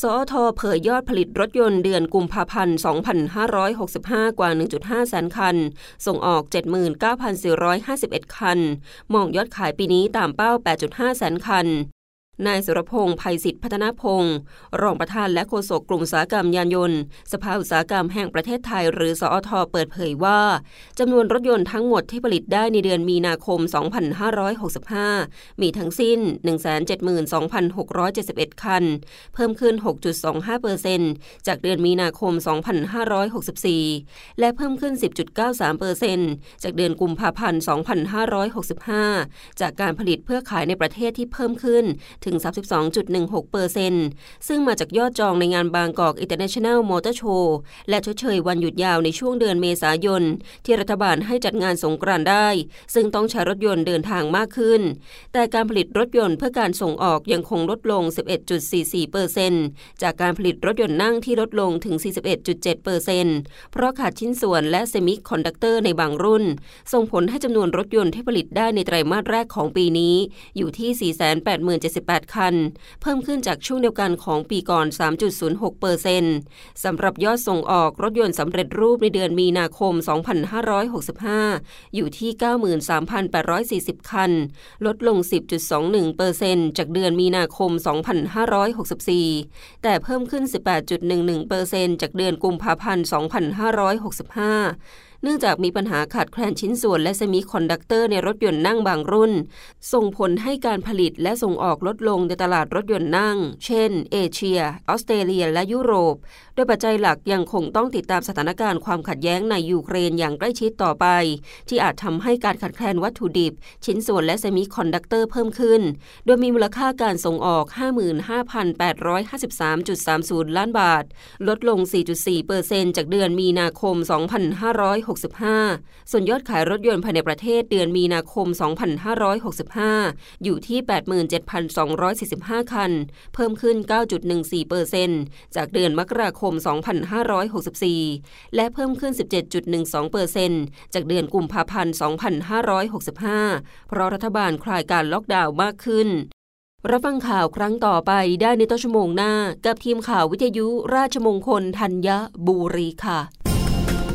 สอทอเผยยอดผลิตรถยนต์เดือนกุมภาพันธ์ 2565 กว่า 1.5 แสนคัน ส่งออก 79,451 คัน มองยอดขายปีนี้ตามเป้า 8.5 แสนคัน นายสุรพงศ์ภัยศิษฐ์พัฒนาพงศ์รองประธานและโฆษกกลุ่มอุตสาหกรรมยานยนต์ สภาอุตสาหกรรมแห่งประเทศไทย หรือสอทอเปิดเผยว่าจำนวนรถยนต์ทั้งหมดที่ผลิตได้ในเดือนมีนาคม 2565 มีทั้งสิ้น 172,671 คัน เพิ่มขึ้น 6.25%จากเดือนมีนาคม 2564 และเพิ่มขึ้น 10.93%จากเดือนกุมภาพันธ์ 2565 จากการผลิตเพื่อขายในประเทศที่เพิ่มขึ้นถึง 32.16เปอร์เซ็นต์ซึ่งมาจากยอดจองในงานบางกอกอินเตอร์เนชั่นแนลมอเตอร์โชว์และชดเชยวันหยุดยาวในช่วงเดือนเมษายน ที่รัฐบาลให้จัดงานสงกรานต์ได้ ซึ่งต้องใช้รถยนต์เดินทางมากขึ้น แต่การผลิตรถยนต์เพื่อการส่งออกยังคงลดลง 11.44เปอร์เซ็นต์จากการผลิตรถยนต์นั่งที่ลดลงถึง 41.7เปอร์เซ็นต์เพราะขาดชิ้นส่วนและเซมิคอนดักเตอร์ในบางรุ่น ส่งผลให้จำนวนรถยนต์ที่ผลิตได้ในไตรมาสแรกของปีนี้ อยู่ที่ 487 8คัน เพิ่มขึ้นจากช่วงเดียวกันของปีก่อน 3.06เปอร์เซ็นต์สำหรับยอดส่งออกรถยนต์สำเร็จรูปในเดือนมีนาคม 2565 อยู่ที่ 93,840 คัน ลดลง 10.21เปอร์เซ็นต์จากเดือนมีนาคม 2564 แต่เพิ่มขึ้น 18.11เปอร์เซ็นต์จากเดือนกุมภาพันธ์ 2565 เนื่องจากมีปัญหาขาดแคลนชิ้นส่วนและเซมิคอนดักเตอร์ในรถยนต์นั่งบางรุ่น ส่งผลให้การผลิตและส่งออกลดลงในตลาดรถยนต์นั่ง เช่น เอเชีย ออสเตรเลีย และยุโรป โดยปัจจัยหลักยังคงต้องติดตามสถานการณ์ความขัดแย้งในยูเครนอย่างใกล้ชิดต่อไป ที่อาจทำให้การขาดแคลนวัตถุดิบ ชิ้นส่วนและเซมิคอนดักเตอร์เพิ่มขึ้น โดยมีมูลค่าการส่งออก 55,853.30 ล้านบาท ลดลง 4.4%จากเดือนมีนาคม 2560 2565 ส่วนยอดขายรถยนต์ภายในประเทศเดือนมีนาคม 2565 อยู่ที่ 87,245 คัน เพิ่มขึ้น 9.14เปอร์เซ็นต์จากเดือนมกราคม 2564 และเพิ่มขึ้น 17.12เปอร์เซจากเดือนกุมภาพันธ์ 2565 เพราะรัฐบาลคลายการล็อกดาวน์มากขึ้นรับฟังข่าวครั้งต่อไปได้ในต้นชั่วโมงหน้า กับทีมข่าววิทยุราชมงคลธัญบุรีค่ะ